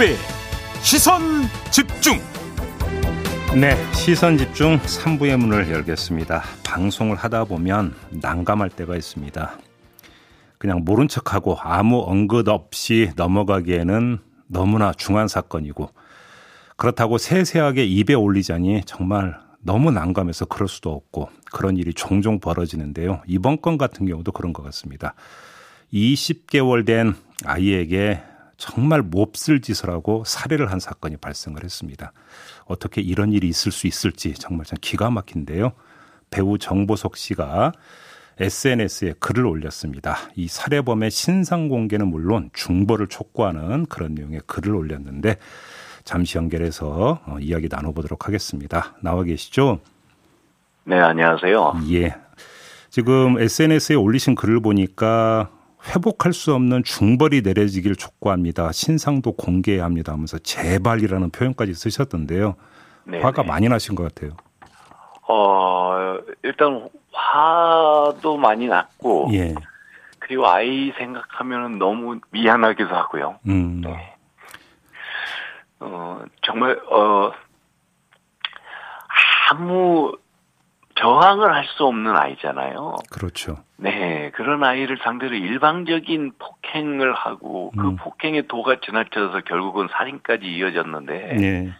김종배 시선 집중 네, 시선 집중 3부의 문을 열겠습니다. 방송을 하다 보면 난감할 때가 있습니다. 그냥 모른 척하고 아무 언급 없이 넘어가기에는 너무나 중한 사건이고 그렇다고 세세하게 입에 올리자니 정말 너무 난감해서 그럴 수도 없고 그런 일이 종종 벌어지는데요. 이번 건 같은 경우도 그런 것 같습니다. 20개월 된 아이에게 정말 몹쓸 짓을 하고 살해를 한 사건이 발생을 했습니다. 어떻게 이런 일이 있을 수 있을지 정말 참 기가 막힌데요. 배우 정보석 씨가 SNS에 글을 올렸습니다. 이 살해범의 신상 공개는 물론 중보를 촉구하는 그런 내용의 글을 올렸는데 잠시 연결해서 어, 이야기 나눠보도록 하겠습니다. 나와 계시죠? 네, 안녕하세요. 예. 지금 SNS에 올리신 글을 보니까 회복할 수 없는 중벌이 내려지길 촉구합니다. 신상도 공개해야 합니다 하면서 제발이라는 표현까지 쓰셨던데요. 네, 화가 네. 많이 나신 것 같아요. 어, 일단 화도 많이 났고 예. 그리고 아이 생각하면 너무 미안하기도 하고요. 음. 네. 어, 정말 어 아무 저항을 할 수 없는 아이잖아요. 그렇죠. 네, 그런 아이를 상대로 일방적인 폭행을 하고 그 음. 폭행의 도가 지나쳐서 결국은 살인까지 이어졌는데 예.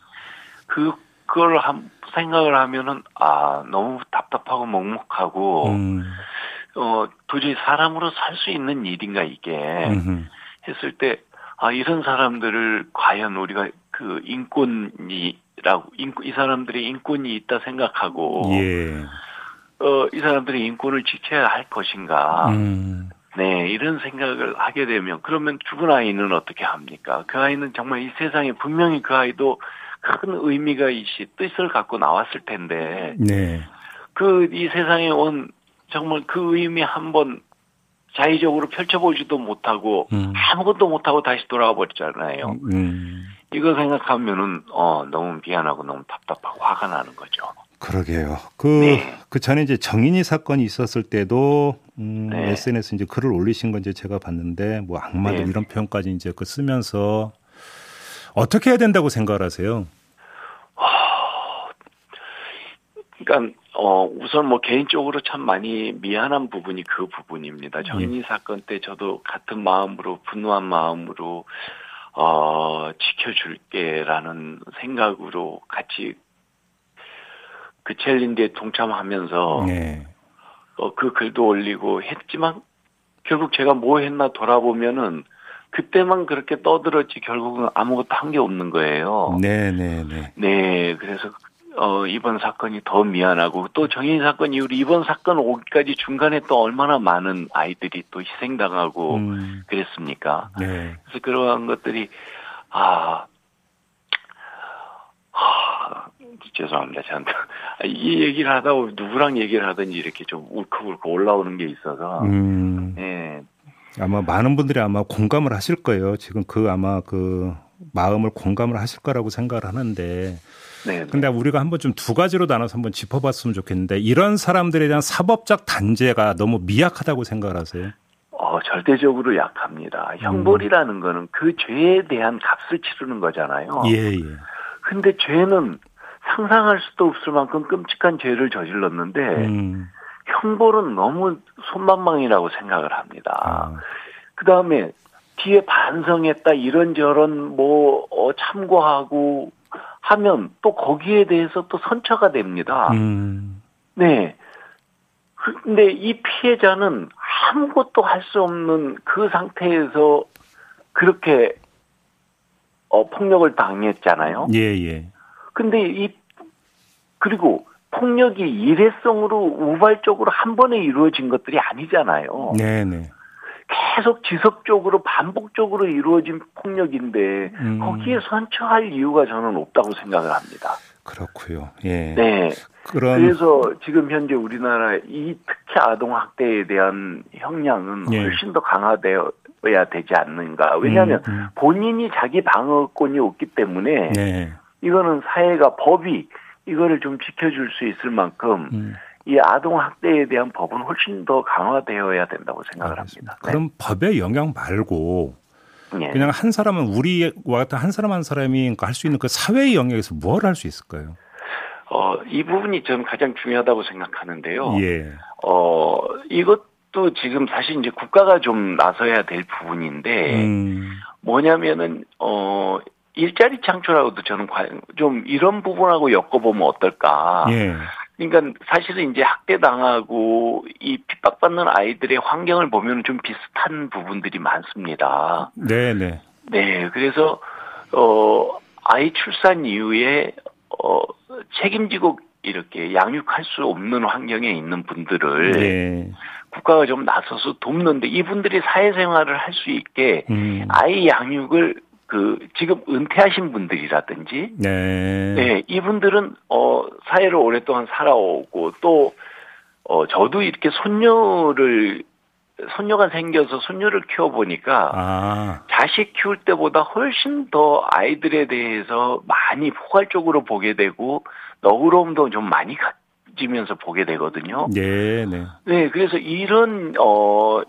그 그걸 한, 생각을 하면은 아 너무 답답하고 먹먹하고 음. 어 도저히 사람으로 살 수 있는 일인가 이게 음흠. 했을 때 아 이런 사람들을 과연 우리가 그 인권이 라고 이 사람들의 인권이 있다 생각하고 예. 어 이 사람들의 인권을 지켜야 할 것인가 음. 네 이런 생각을 하게 되면 그러면 죽은 아이는 어떻게 합니까 그 아이는 정말 이 세상에 분명히 그 아이도 큰 의미가 있이 뜻을 갖고 나왔을 텐데 네. 그 이 세상에 온 정말 그 의미 한번 자의적으로 펼쳐보지도 못하고 음. 아무것도 못하고 다시 돌아가 버렸잖아요. 음. 이거 생각하면은 어 너무 미안하고 너무 답답하고 화가 나는 거죠. 그러게요. 그, 네. 그 전에 이제 정인이 사건이 있었을 때도, 음, 네. SNS 이제 글을 올리신 건 이제 제가 봤는데, 뭐 악마들 네. 이런 표현까지 이제 그 쓰면서 어떻게 해야 된다고 생각을 하세요? 그러니까 어 우선 뭐 개인적으로 참 많이 미안한 부분이 그 부분입니다. 정인이 사건 때 저도 같은 마음으로 분노한 마음으로 어 지켜줄게라는 생각으로 같이 그 챌린지에 동참하면서 네. 어, 그 글도 올리고 했지만 결국 제가 뭐 했나 돌아보면은 그때만 그렇게 떠들었지 결국은 아무것도 한 게 없는 거예요. 네, 네, 네. 네, 그래서 어 이번 사건이 더 미안하고 또 정인 사건 이후로 이번 사건 오기까지 중간에 또 얼마나 많은 아이들이 또 희생당하고 음, 그랬습니까? 네. 그래서 그러한 것들이 아, 하, 죄송합니다. 저한테 이 얘기를 하다 보면 누구랑 얘기를 하든지 이렇게 좀 울컥울컥 올라오는 게 있어서 음, 예, 아마 많은 분들이 아마 공감을 하실 거예요. 지금 그 아마 그 마음을 공감을 하실 거라고 생각을 하는데, 네, 근데 우리가 한번 좀 두 가지로 나눠서 한번 짚어봤으면 좋겠는데, 이런 사람들에 대한 사법적 단죄가 너무 미약하다고 생각을 하세요? 어 절대적으로 약합니다. 형벌이라는 거는 그 죄에 대한 값을 치르는 거잖아요. 예, 예. 근데 죄는 상상할 수도 없을 만큼 끔찍한 죄를 저질렀는데 음, 형벌은 너무 손만망이라고 생각을 합니다. 아, 그 다음에 뒤에 반성했다 이런 저런 뭐 어, 참고하고 하면 또 거기에 대해서 또 선처가 됩니다. 음, 네. 그- 근데 이 피해자는 아무것도 할 수 없는 그 상태에서 그렇게 어, 폭력을 당했잖아요. 예, 예. 근데 이 그리고 폭력이 일회성으로 우발적으로 한 번에 이루어진 것들이 아니잖아요. 네, 네. 계속 지속적으로 반복적으로 이루어진 폭력인데 음. 거기에 선처할 이유가 저는 없다고 생각을 합니다. 그렇고요. 예. 네. 그런 그래서 지금 현재 우리나라 이 특히 아동 학대에 대한 형량은 예. 훨씬 더 강화되어야 되지 않는가. 왜냐하면 음, 음. 본인이 자기 방어권이 없기 때문에 네. 이거는 사회가 법이 이거를 좀 지켜줄 수 있을 만큼 음, 이 아동 학대에 대한 법은 훨씬 더 강화되어야 된다고 생각을 알겠습니다. 합니다. 네. 그럼 법의 영향 말고 네. 그냥 한 사람은 우리와 같은 한 사람 한 사람이 할수 있는 그 사회의 영역에서 뭘 할 수 있을까요? 어, 이 부분이 저는 가장 중요하다고 생각하는데요. 예. 어, 이것도 지금 사실 이제 국가가 좀 나서야 될 부분인데, 음. 뭐냐면은, 어, 일자리 창출하고도 저는 좀 이런 부분하고 엮어보면 어떨까. 예. 그러니까 사실은 이제 학대당하고 이 핍박받는 아이들의 환경을 보면 좀 비슷한 부분들이 많습니다. 네네. 네. 네, 그래서, 어, 아이 출산 이후에, 어, 책임지고 이렇게 양육할 수 없는 환경에 있는 분들을 네. 국가가 좀 나서서 돕는데 이분들이 사회생활을 할 수 있게 음. 아이 양육을 그 지금 은퇴하신 분들이라든지 네. 네 이분들은 어 사회를 오랫동안 살아오고 또 어 저도 이렇게 손녀를 손녀가 생겨서 손녀를 키워보니까 아. 자식 키울 때보다 훨씬 더 아이들에 대해서 많이 포괄적으로 보게 되고 너그러움도 좀 많이 가지면서 보게 되거든요. 네, 네. 네, 그래서 이런 어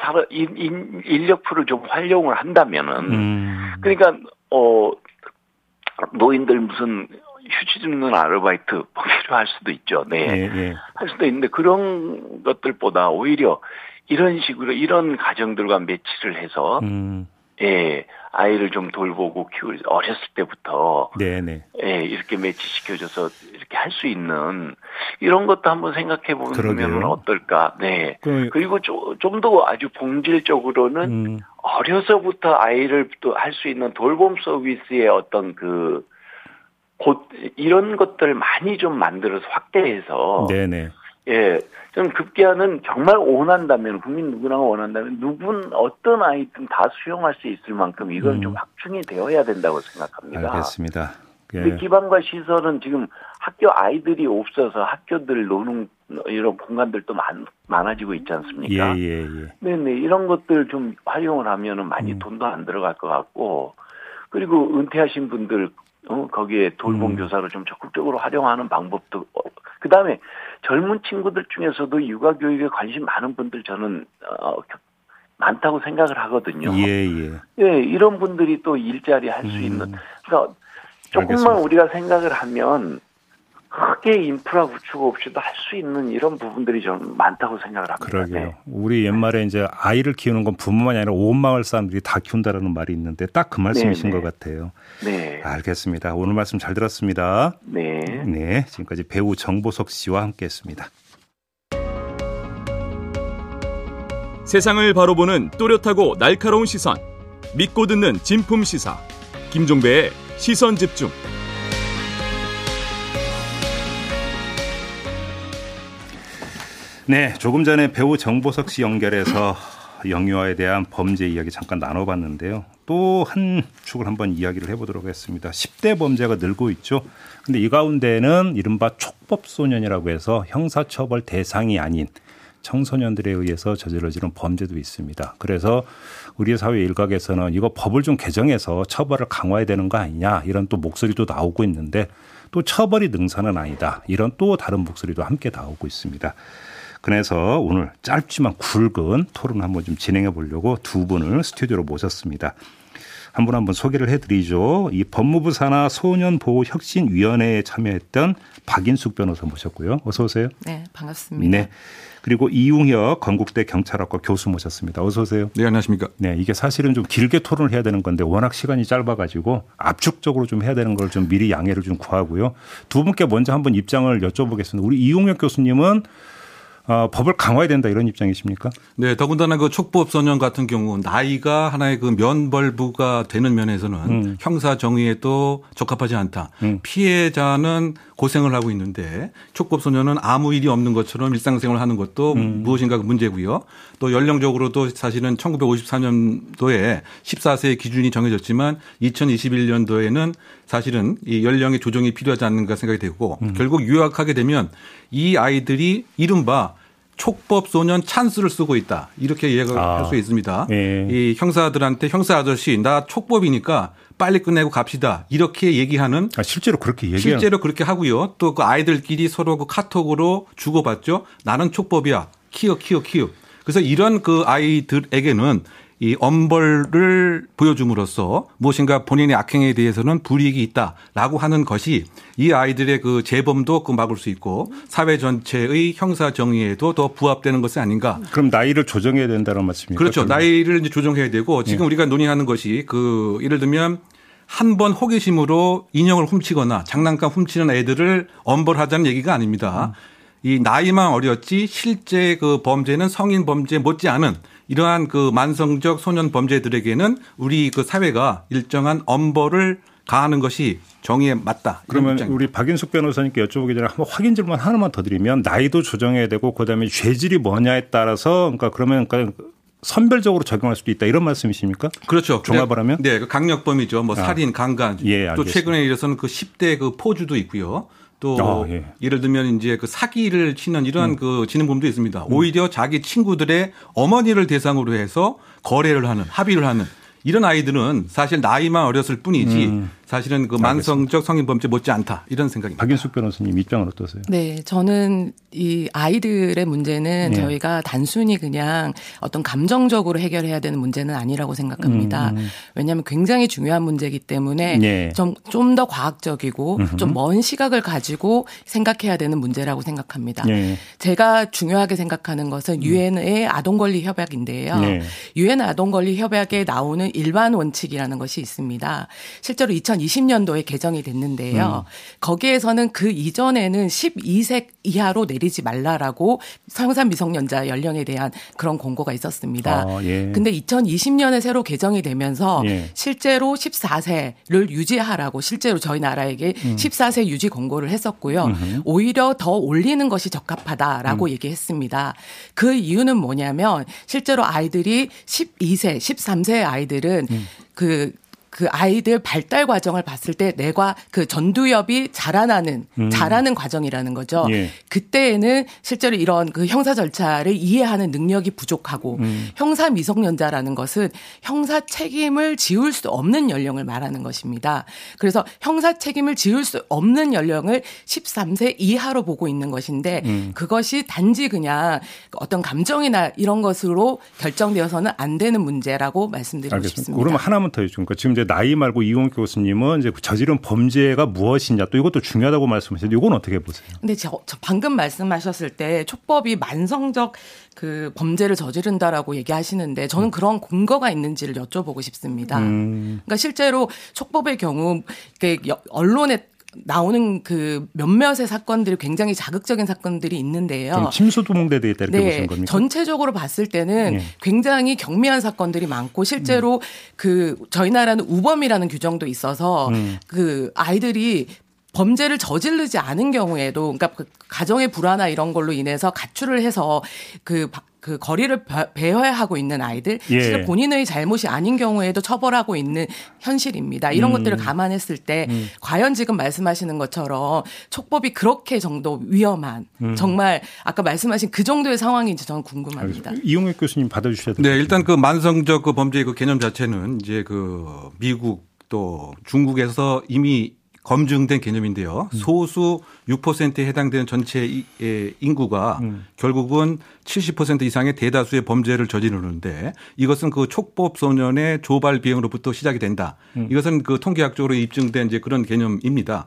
사람 인, 인력풀을 좀 활용을 한다면은 음. 그러니까 어 노인들 무슨 휴지 줍는 아르바이트 필요할 수도 있죠. 네. 네, 네. 할 수도 있는데 그런 것들보다 오히려 이런 식으로 이런 가정들과 매치를 해서 음. 예, 아이를 좀 돌보고 키울 어렸을 때부터 네네. 예, 이렇게 매치시켜줘서 이렇게 할 수 있는 이런 것도 한번 생각해 보면 어떨까. 네. 그, 리고 좀 더 아주 본질적으로는 음. 어려서부터 아이를 또 할 수 있는 돌봄 서비스의 어떤 그 곧 이런 것들 많이 좀 만들어서 확대해서 네네. 예, 저는 급기야는 정말 원한다면 국민 누구나 원한다면 누군 어떤 아이든 다 수용할 수 있을 만큼 이건 음. 좀 확충이 되어야 된다고 생각합니다. 알겠습니다. 예. 기반과 시설은 지금 학교 아이들이 없어서 학교들 노는 이런 공간들도 많, 많아지고 있지 않습니까? 예, 예, 예. 네네. 이런 것들 좀 활용을 하면은 많이 음. 돈도 안 들어갈 것 같고, 그리고 은퇴하신 분들, 어, 거기에 돌봄 음. 좀 적극적으로 활용하는 방법도, 어, 그 다음에 젊은 친구들 중에서도 육아 교육에 관심 많은 분들 저는 어, 많다고 생각을 하거든요. 예, 예. 예, 이런 분들이 또 일자리 할수 음. 있는. 그러니까 조금만 알겠습니다. 우리가 생각을 하면 크게 인프라 구축 없이도 할 수 있는 이런 부분들이 좀 많다고 생각을 합니다. 그러게요. 네. 우리 옛말에 이제 아이를 키우는 건 부모만이 아니라 온 마을 사람들이 다 키운다라는 말이 있는데 딱 그 말씀이신 네, 네. 것 같아요. 네. 알겠습니다. 오늘 말씀 잘 들었습니다. 네. 네. 지금까지 배우 정보석 씨와 함께했습니다. 세상을 바로 보는 또렷하고 날카로운 시선. 믿고 듣는 진품 시사. 김종배의 시선 집중. 네, 조금 전에 배우 정보석 씨 연결해서 영유아에 대한 범죄 이야기 잠깐 나눠봤는데요. 또 한 축을 한번 이야기를 해보도록 하겠습니다. 10대 범죄가 늘고 있죠. 근데 이 가운데는 이른바 촉법소년이라고 해서 형사처벌 대상이 아닌 청소년들에 의해서 저질러지는 범죄도 있습니다. 그래서 우리 사회 일각에서는 이거 법을 좀 개정해서 처벌을 강화해야 되는 거 아니냐 이런 또 목소리도 나오고 있는데 또 처벌이 능사는 아니다. 이런 또 다른 목소리도 함께 나오고 있습니다. 그래서 오늘 짧지만 굵은 토론 한번 좀 진행해 보려고 두 분을 스튜디오로 모셨습니다. 한분 한 분 소개를 해드리죠. 이 법무부 산하 소년보호혁신위원회에 참여했던 박인숙 변호사 모셨고요. 어서 오세요. 네, 반갑습니다. 네. 그리고 이웅혁 건국대 경찰학과 교수 모셨습니다. 어서 오세요. 네, 안녕하십니까. 네, 이게 사실은 좀 길게 토론을 해야 되는 건데 워낙 시간이 짧아가지고 압축적으로 좀 해야 되는 걸 좀 미리 양해를 좀 구하고요. 두 분께 먼저 한번 입장을 여쭤보겠습니다. 우리 이웅혁 교수님은 어, 법을 강화해야 된다 이런 입장이십니까? 네, 더군다나 그 촉법 소년 같은 경우 나이가 하나의 그 면벌부가 되는 면에서는 음. 형사 정의에 또 적합하지 않다. 음. 피해자는 고생을 하고 있는데 촉법 소년은 아무 일이 없는 것처럼 일상생활을 하는 것도 음. 무엇인가 그 문제고요. 또 연령적으로도 사실은 1954년도에 14세 기준이 정해졌지만 2021년도에는 사실은 이 연령의 조정이 필요하지 않는가 생각이 되고 음. 결국 유학하게 되면 이 아이들이 이른바 촉법 소년 찬스를 쓰고 있다. 이렇게 이해가 아. 할수 있습니다. 네. 이 형사들한테 형사 아저씨 나 촉법이니까 빨리 끝내고 갑시다. 이렇게 얘기하는 아, 실제로 그렇게 얘기 실제로 그렇게 하고요. 또 그 아이들끼리 서로 그 카톡으로 주고받죠. 나는 촉법이야. 키워 키워 키워. 그래서 이런 그 아이들에게는 이 엄벌을 보여줌으로써 무엇인가 본인의 악행에 대해서는 불이익이 있다라고 하는 것이 이 아이들의 그 재범도 그 막을 수 있고 사회 전체의 형사 정의에도 더 부합되는 것이 아닌가. 그럼 나이를 조정해야 된다는 말씀입니까? 그렇죠. 그러면? 나이를 이제 조정해야 되고 지금 예. 우리가 논의하는 것이 그 예를 들면 한 번 호기심으로 인형을 훔치거나 장난감 훔치는 애들을 엄벌하자는 얘기가 아닙니다. 음. 이 나이만 어렸지 실제 그 범죄는 성인 범죄 못지않은 이러한 그 만성적 소년 범죄들에게는 우리 그 사회가 일정한 엄벌을 가하는 것이 정의에 맞다. 그러면 우리 박인숙 변호사님께 여쭤보기 전에 한번 확인 질문 하나만 더 드리면 나이도 조정해야 되고 그다음에 죄질이 뭐냐에 따라서 그러니까 그러면 그러니까 선별적으로 적용할 수도 있다 이런 말씀이십니까? 그렇죠. 종합을 하면 네, 그 강력범이죠. 뭐 아. 살인, 강간. 예, 또 최근에 이어서는 그 10대 그 포주도 있고요. 또 아, 예. 를 들면 이제 그 사기를 치는 이러한 음. 그 진행범도 있습니다. 음. 오히려 자기 친구들의 어머니를 대상으로 해서 거래를 하는 합의를 하는 이런 아이들은 사실 나이만 어렸을 뿐이지 음. 사실은 그 만성적 성인 범죄 못지 않다 이런 생각입니다. 박인숙 변호사님 입장은 어떠세요? 네, 저는 이 아이들의 문제는 네. 저희가 단순히 그냥 어떤 감정적으로 해결해야 되는 문제는 아니라고 생각합니다. 음. 음. 왜냐하면 굉장히 중요한 문제이기 때문에 네. 좀좀 더 과학적이고 좀 먼 시각을 가지고 생각해야 되는 문제라고 생각합니다. 네. 제가 중요하게 생각하는 것은 음. 유엔의 아동 권리 협약인데요. 네. 유엔 아동 권리 협약에 나오는 일반 원칙이라는 것이 있습니다. 실제로 2000 2020년도에 개정이 됐는데요. 음. 거기에서는 그 이전에는 12세 이하로 내리지 말라라고 성산 미성년자 연령에 대한 그런 공고가 있었습니다. 아, 예. 근데 2020년에 새로 개정이 되면서 예. 실제로 14세를 유지하라고 실제로 저희 나라에게 음. 14세 유지 공고를 했었고요. 음흠. 오히려 더 올리는 것이 적합하다라고 음. 얘기했습니다. 그 이유는 뭐냐면 실제로 아이들이 12세, 13세 아이들은 음. 그 그 아이들 발달 과정을 봤을 때 뇌가 그 전두엽이 자라나는 음. 자라는 과정이라는 거죠. 예. 그때에는 실제로 이런 그 형사 절차를 이해하는 능력이 부족하고 음. 형사 미성년자라는 것은 형사 책임을 지울 수 없는 연령을 말하는 것입니다. 그래서 형사 책임을 지울 수 없는 연령을 13세 이하로 보고 있는 것인데 음. 그것이 단지 그냥 어떤 감정이나 이런 것으로 결정되어서는 안 되는 문제라고 말씀드리고 알겠습니다. 싶습니다. 그러면 하나만 더 해주니까 지금 이제 나이 말고 이용 교수님은 이제 저지른 범죄가 무엇이냐 또 이것도 중요하다고 말씀하셨는데 이건 어떻게 보세요? 근데 저, 저 방금 말씀하셨을 때 촉법이 만성적 그 범죄를 저지른다라고 얘기하시는데 저는 음. 그런 근거가 있는지를 여쭤보고 싶습니다. 음. 그러니까 실제로 촉법의 경우 언론에 나오는 그 몇몇의 사건들이 굉장히 자극적인 사건들이 있는데요. 침수도몽대도 있다 이렇게 네, 보시는 겁니까? 전체적으로 봤을 때는 네. 굉장히 경미한 사건들이 많고 실제로 음. 그 저희 나라는 우범이라는 규정도 있어서 음. 그 아이들이 범죄를 저지르지 않은 경우에도 그러니까 그 가정의 불화나 이런 걸로 인해서 가출을 해서 그 그 거리를 배회하고 있는 아이들 예. 실제 본인의 잘못이 아닌 경우에도 처벌하고 있는 현실입니다. 이런 음. 것들을 감안했을 때 음. 과연 지금 말씀하시는 것처럼 촉법이 그렇게 정도 위험한 음. 정말 아까 말씀하신 그 정도의 상황인지 저는 궁금합니다. 이용혁 교수님 받아주셔야 됩니다. 네, 일단 그 만성적 그 범죄의 그 개념 자체는 이제 그 미국 또 중국에서 이미 검증된 개념인데요. 음. 소수 6%에 해당되는 전체 인구가 음. 결국은 70% 이상의 대다수의 범죄를 저지르는데 이것은 그 촉법 소년의 조발 비용으로부터 시작이 된다. 음. 이것은 그 통계학적으로 입증된 이제 그런 개념입니다.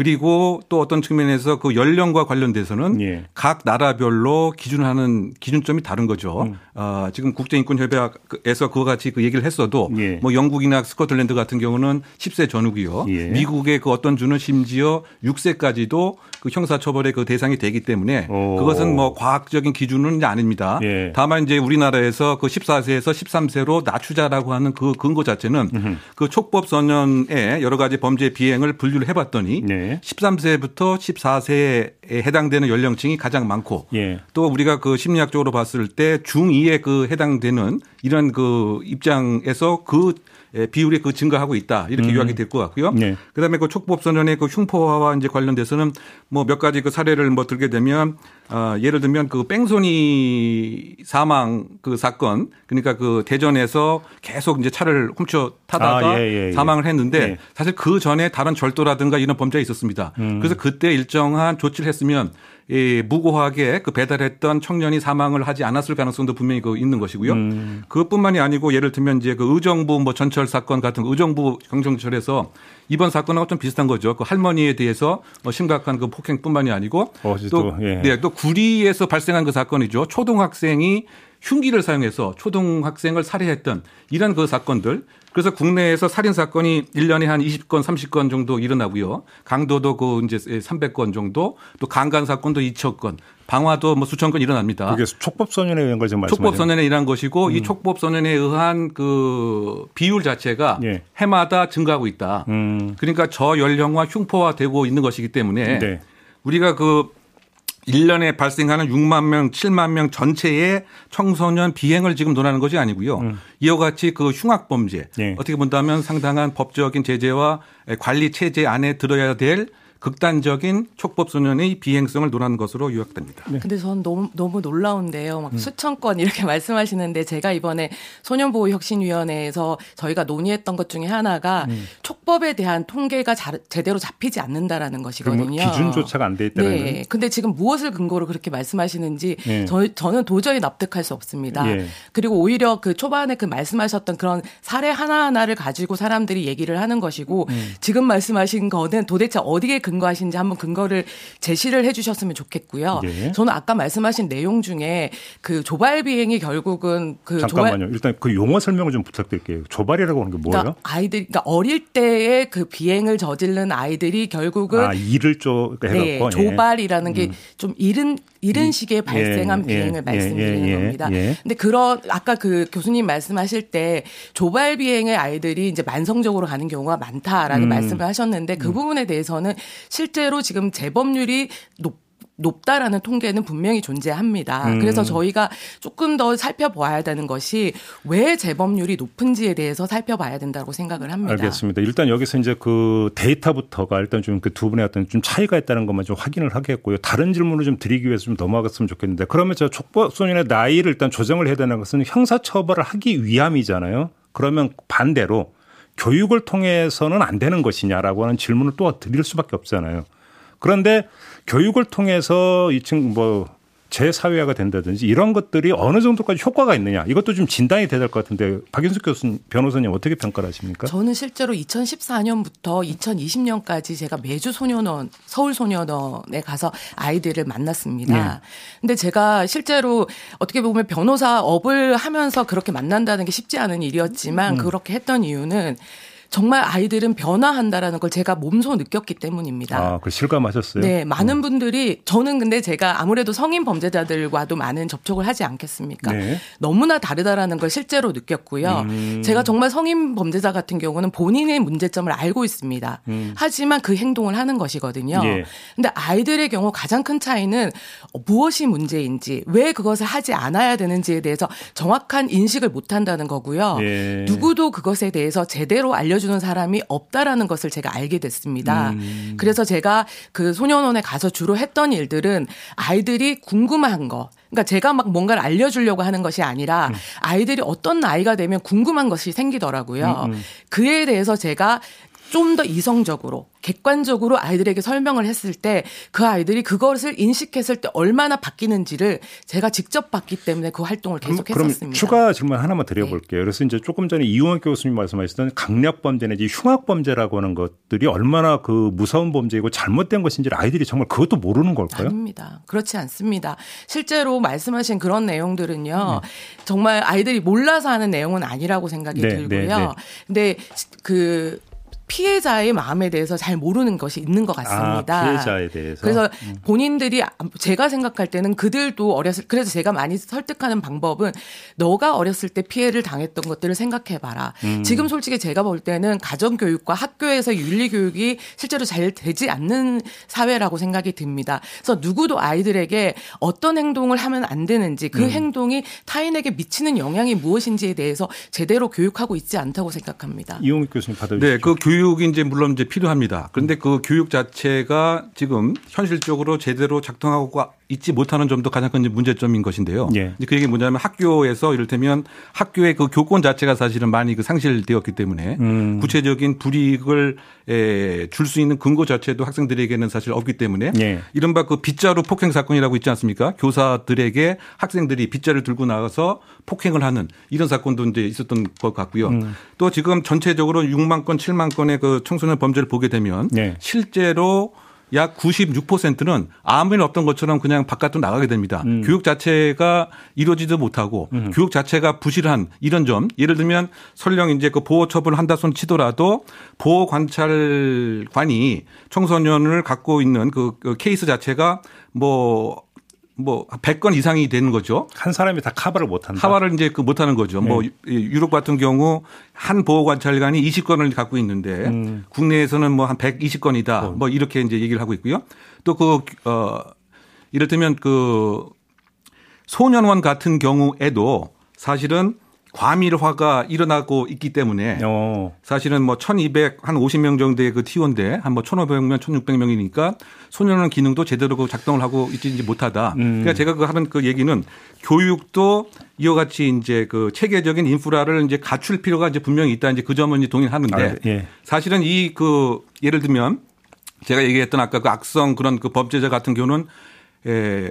그리고 또 어떤 측면에서 그 연령과 관련돼서는 예. 각 나라별로 기준하는 기준점이 다른 거죠. 음. 어, 지금 국제인권협약에서 그와 같이 그 얘기를 했어도 예. 뭐 영국이나 스코틀랜드 같은 경우는 10세 전후고요. 예. 미국의 그 어떤 주는 심지어 6세까지도 그 형사처벌의 그 대상이 되기 때문에 오. 그것은 뭐 과학적인 기준은 아닙니다. 예. 다만 이제 우리나라에서 그 14세에서 13세로 낮추자라고 하는 그 근거 자체는 음흠. 그 촉법 소년의 여러 가지 범죄 비행을 분류를 해봤더니 네. 13세부터 14세에 해당되는 연령층이 가장 많고 예. 또 우리가 그 심리학적으로 봤을 때 중2에 그 해당되는 이런 그 입장에서 그 예, 비율이 그 증가하고 있다 이렇게 음. 요약이 될 것 같고요. 네. 그다음에 그 촉법 소년의 그 흉포화와 이제 관련돼서는 뭐 몇 가지 그 사례를 뭐 들게 되면 어, 예를 들면 그 뺑소니 사망 그 사건 그러니까 그 대전에서 계속 이제 차를 훔쳐 타다가 아, 예, 예, 예. 사망을 했는데 예. 사실 그 전에 다른 절도라든가 이런 범죄가 있었습니다. 음. 그래서 그때 일정한 조치를 했으면 이 무고하게 그 배달했던 청년이 사망을 하지 않았을 가능성도 분명히 그 있는 것이고요. 음. 그것뿐만이 아니고 예를 들면 이제 그 의정부 뭐 전철 사건 같은 의정부 경정철에서 이번 사건하고 좀 비슷한 거죠. 그 할머니에 대해서 뭐 심각한 그 폭행뿐만이 아니고 어, 또, 예. 네, 또 구리에서 발생한 그 사건이죠. 초등학생이 흉기를 사용해서 초등학생을 살해했던 이런 그 사건들 그래서 국내에서 살인 사건이 1년에 한 20건, 30건 정도 일어나고요. 강도도 그 이제 300건 정도, 또 강간 사건도 2천 건, 방화도 뭐 수천 건 일어납니다. 그게 촉법 소년에 의한 걸 지금 말씀하세요. 촉법 소년에 의한 것이고 음. 이 촉법 소년에 의한 그 비율 자체가 예. 해마다 증가하고 있다. 음. 그러니까 저연령화 흉포화되고 있는 것이기 때문에 네. 우리가 그 1년에 발생하는 6만 명, 7만 명 전체의 청소년 비행을 지금 논하는 것이 아니고요. 음. 이와 같이 그 흉악 범죄 네. 어떻게 본다면 상당한 법적인 제재와 관리 체제 안에 들어야 될 극단적인 촉법 소년의 비행성을 논하는 것으로 요약됩니다. 네. 근데 저는 너무 너무 놀라운데요. 막 음. 수천 건 이렇게 말씀하시는데 제가 이번에 소년보호혁신위원회에서 저희가 논의했던 것 중에 하나가 음. 촉법에 대한 통계가 자, 제대로 잡히지 않는다라는 것이거든요. 기준조차가 안 돼 있다는. 네. 근데 지금 무엇을 근거로 그렇게 말씀하시는지 네. 저, 저는 도저히 납득할 수 없습니다. 네. 그리고 오히려 그 초반에 그 말씀하셨던 그런 사례 하나하나를 가지고 사람들이 얘기를 하는 것이고 음. 지금 말씀하신 거는 도대체 어디에 근거하신지 한번 근거를 제시를 해 주셨으면 좋겠고요. 예. 저는 아까 말씀하신 내용 중에 그 조발 비행이 결국은 그 잠깐만요. 조발... 일단 그 용어 설명을 좀 부탁드릴게요. 조발이라고 하는 게 뭐예요? 그러니까 아이들 그러니까 어릴 때에 그 비행을 저지른 아이들이 결국은 아, 일을 좀 네, 예. 조발이라는 게좀 이른 이른 음. 시기에 발생한 예. 비행을 예. 말씀드리는 예. 겁니다. 근데 그런 아까 그 교수님 말씀하실 때 조발 비행의 아이들이 이제 만성적으로 가는 경우가 많다라는 음. 말씀을 하셨는데 그 음. 부분에 대해서는 실제로 지금 재범률이 높 높다라는 통계는 분명히 존재합니다. 음. 그래서 저희가 조금 더 살펴봐야 되는 것이 왜 재범률이 높은지에 대해서 살펴봐야 된다고 생각을 합니다. 알겠습니다. 일단 여기서 이제 그 데이터부터가 일단 좀 그 두 분의 어떤 좀 차이가 있다는 것만 좀 확인을 하겠고요. 다른 질문을 좀 드리기 위해서 좀 넘어갔으면 좋겠는데 그러면 저 촉법소년의 나이를 일단 조정을 해야 되는 것은 형사처벌을 하기 위함이잖아요. 그러면 반대로 교육을 통해서는 안 되는 것이냐라고 하는 질문을 또 드릴 수밖에 없잖아요. 그런데 교육을 통해서 이층 뭐 재사회화가 된다든지 이런 것들이 어느 정도까지 효과가 있느냐 이것도 좀 진단이 돼야 될 것 같은데 박윤숙 교수 변호사님 어떻게 평가를 하십니까? 저는 실제로 2014년부터 2020년까지 제가 매주 소년원 서울 소년원에 가서 아이들을 만났습니다. 네. 근데 제가 실제로 어떻게 보면 변호사 업을 하면서 그렇게 만난다는 게 쉽지 않은 일이었지만 음. 그렇게 했던 이유는 정말 아이들은 변화한다라는 걸 제가 몸소 느꼈기 때문입니다. 아, 그 실감하셨어요? 네, 많은 어. 분들이 저는 근데 제가 아무래도 성인 범죄자들과도 많은 접촉을 하지 않겠습니까? 네. 너무나 다르다라는 걸 실제로 느꼈고요. 음. 제가 정말 성인 범죄자 같은 경우는 본인의 문제점을 알고 있습니다. 음. 하지만 그 행동을 하는 것이거든요. 예. 근데 아이들의 경우 가장 큰 차이는 무엇이 문제인지 왜 그것을 하지 않아야 되는지에 대해서 정확한 인식을 못 한다는 거고요. 예. 누구도 그것에 대해서 제대로 알려 알려주는 사람이 없다라는 것을 제가 알게 됐습니다. 음. 그래서 제가 그 소년원에 가서 주로 했던 일들은 아이들이 궁금한 거, 그러니까 제가 막 뭔가를 알려주려고 하는 것이 아니라 음. 아이들이 어떤 나이가 되면 궁금한 것이 생기더라고요. 음, 음. 그에 대해서 제가 좀 더 이성적으로 객관적으로 아이들에게 설명을 했을 때 그 아이들이 그것을 인식했을 때 얼마나 바뀌는지를 제가 직접 봤기 때문에 그 활동을 계속했었습니다. 그럼 추가 질문 하나만 드려볼게요. 네. 그래서 이제 조금 전에 이용원 교수님 말씀하셨던 강력 범죄 내지 흉악 범죄라고 하는 것들이 얼마나 그 무서운 범죄이고 잘못된 것인지를 아이들이 정말 그것도 모르는 걸까요? 아닙니다. 그렇지 않습니다. 실제로 말씀하신 그런 내용들은요. 네. 정말 아이들이 몰라서 하는 내용은 아니라고 생각이 네, 네 들고요. 네, 근데 그 피해자의 마음에 대해서 잘 모르는 것이 있는 것 같습니다. 아, 피해자에 대해서. 그래서 음. 본인들이 제가 생각할 때는 그들도 어렸을 그래서 제가 많이 설득하는 방법은 너가 어렸을 때 피해를 당했던 것들을 생각해 봐라. 음. 지금 솔직히 제가 볼 때는 가정 교육과 학교에서 윤리 교육이 실제로 잘 되지 않는 사회라고 생각이 듭니다. 그래서 누구도 아이들에게 어떤 행동을 하면 안 되는지 그 음. 행동이 타인에게 미치는 영향이 무엇인지에 대해서 제대로 교육하고 있지 않다고 생각합니다. 이용익 교수님 받아주시죠. 네, 그 교육 교육이 이제 물론 이제 필요합니다. 그런데 그 교육 자체가 지금 현실적으로 제대로 작동하고 있지 못하는 점도 가장 큰 문제점인 것인데요. 예. 그 얘기 뭐냐면 학교에서 이를테면 학교의 그 교권 자체가 사실은 많이 그 상실되었기 때문에 음. 구체적인 불이익을 줄 수 있는 근거 자체도 학생들에게는 사실 없기 때문에 예. 이른바 그 빗자루 폭행 사건이라고 있지 않습니까? 교사들에게 학생들이 빗자루 들고 나가서 폭행을 하는 이런 사건도 이제 있었던 것 같고요. 음. 또 지금 전체적으로 6만 건, 7만 건의 그 청소년 범죄를 보게 되면 예. 실제로 약 96%는 아무 일 없던 것처럼 그냥 바깥으로 나가게 됩니다. 음. 교육 자체가 이루어지도 못하고 음. 교육 자체가 부실한 이런 점 예를 들면 설령 이제 그 보호 처분을 한다 손 치더라도 보호 관찰관이 청소년을 갖고 있는 그, 그 케이스 자체가 뭐 뭐 100건 이상이 되는 거죠. 한 사람이 다 카바를 못 한다. 카바를 이제 그 못 하는 거죠. 뭐 네. 뭐 유럽 같은 경우 한 보호 관찰관이 20건을 갖고 있는데 음. 국내에서는 뭐 한 120건이다. 어. 뭐 이렇게 이제 얘기를 하고 있고요. 또 그 어 이를테면 그 소년원 같은 경우에도 사실은 과밀화가 일어나고 있기 때문에 어. 사실은 뭐 1200, 한 50명 정도의 그 T1대 한뭐 1500명, 1600명이니까 소년원 기능도 제대로 그 작동을 하고 있지 못하다. 음. 그러니까 제가 그 하는 그 얘기는 교육도 이와 같이 이제 그 체계적인 인프라를 이제 갖출 필요가 이제 분명히 있다. 이제 그 점은 이제 동의하는데 아, 예. 사실은 이 그 예를 들면 제가 얘기했던 아까 그 악성 그런 그 범죄자 같은 경우는 에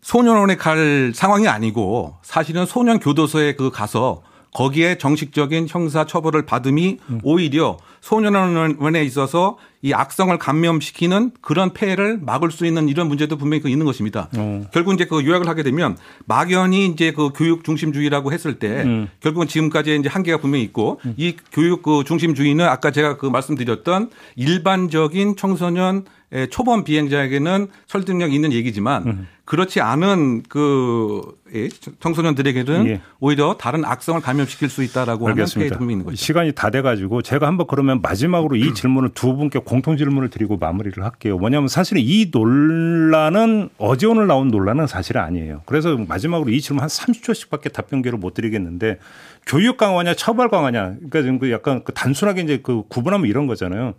소년원에 갈 상황이 아니고 사실은 소년 교도소에 그 가서 거기에 정식적인 형사 처벌을 받음이 음. 오히려 소년원에 있어서 이 악성을 감염시키는 그런 폐해를 막을 수 있는 이런 문제도 분명히 그 있는 것입니다. 어. 결국 이제 그 요약을 하게 되면 막연히 이제 그 교육 중심주의라고 했을 때 음. 결국은 지금까지 이제 한계가 분명히 있고 음. 이 교육 그 중심주의는 아까 제가 그 말씀드렸던 일반적인 청소년 초범 비행자에게는 설득력 있는 얘기지만 음. 그렇지 않은 그 예, 청소년들에게는 예. 오히려 다른 악성을 감염시킬 수 있다라고 알겠습니다. 하는 있는 거죠. 시간이 다 돼가지고 제가 한번 그러면 마지막으로 이 질문을 두 분께 공통 질문을 드리고 마무리를 할게요. 뭐냐면 사실은 이 논란은 어제 오늘 나온 논란은 사실 아니에요. 그래서 마지막으로 이 질문 한 30초씩밖에 답변 기회를 못 드리겠는데 교육 강화냐 처벌 강화냐 그러니까 지금 그 약간 그 단순하게 이제 그 구분하면 이런 거잖아요.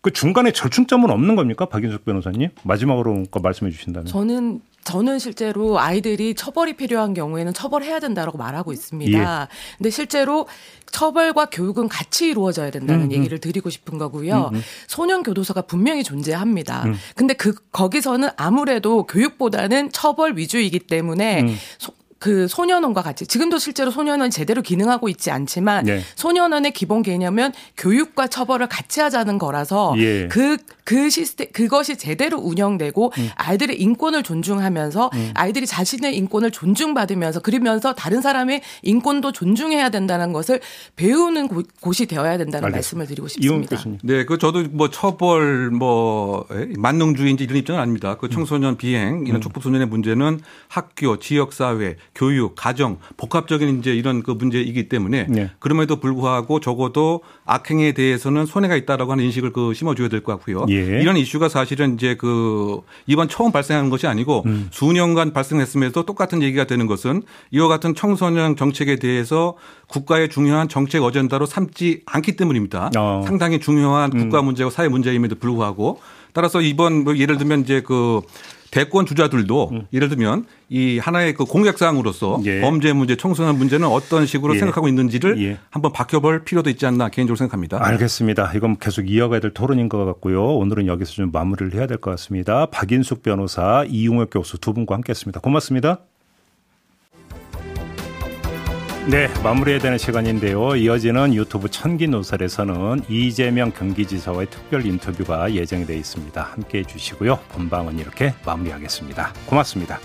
그 중간에 절충점은 없는 겁니까? 박인숙 변호사님? 마지막으로 말씀해 주신다면. 저는 저는 실제로 아이들이 처벌이 필요한 경우에는 처벌해야 된다라고 말하고 있습니다. 예. 근데 실제로 처벌과 교육은 같이 이루어져야 된다는 음, 음. 얘기를 드리고 싶은 거고요. 음, 음. 소년 교도소가 분명히 존재합니다. 음. 근데 그 거기서는 아무래도 교육보다는 처벌 위주이기 때문에 음. 소, 그 소년원과 같이 지금도 실제로 소년원이 제대로 기능하고 있지 않지만 네. 소년원의 기본 개념은 교육과 처벌을 같이 하자는 거라서 예. 그, 그 시스템, 그것이 제대로 운영되고 음. 아이들의 인권을 존중하면서 음. 아이들이 자신의 인권을 존중받으면서 그러면서 다른 사람의 인권도 존중해야 된다는 것을 배우는 곳, 이 되어야 된다는 알겠습니다. 말씀을 드리고 싶습니다. 네, 그 저도 뭐 처벌 뭐 만능주의인지 이런 입장은 아닙니다. 그 청소년 비행 이런 음. 촉법 소년의 문제는 학교, 지역 사회, 교육, 가정, 복합적인 이제 이런 그 문제이기 때문에 네. 그럼에도 불구하고 적어도 악행에 대해서는 손해가 있다라고 하는 인식을 그 심어줘야 될 것 같고요. 예. 이런 이슈가 사실은 이제 그 이번 처음 발생하는 것이 아니고 음. 수년간 발생했음에도 똑같은 얘기가 되는 것은 이와 같은 청소년 정책에 대해서 국가의 중요한 정책 어젠다로 삼지 않기 때문입니다. 어. 상당히 중요한 국가 음. 문제고 사회 문제임에도 불구하고 따라서 이번 뭐 예를 들면 이제 그 대권 주자들도 음. 예를 들면 이 하나의 그 공약 사항으로서 예. 범죄 문제, 청소년 문제는 어떤 식으로 예. 생각하고 있는지를 예. 한번 바뀌어볼 필요도 있지 않나 개인적으로 생각합니다. 알겠습니다. 이건 계속 이어가야 될 토론인 것 같고요. 오늘은 여기서 좀 마무리를 해야 될 것 같습니다. 박인숙 변호사, 이용혁 교수 두 분과 함께했습니다. 고맙습니다. 네, 마무리해야 되는 시간인데요. 이어지는 유튜브 천기 노설에서는 이재명 경기지사와의 특별 인터뷰가 예정되어 있습니다. 함께해 주시고요. 본방은 이렇게 마무리하겠습니다. 고맙습니다.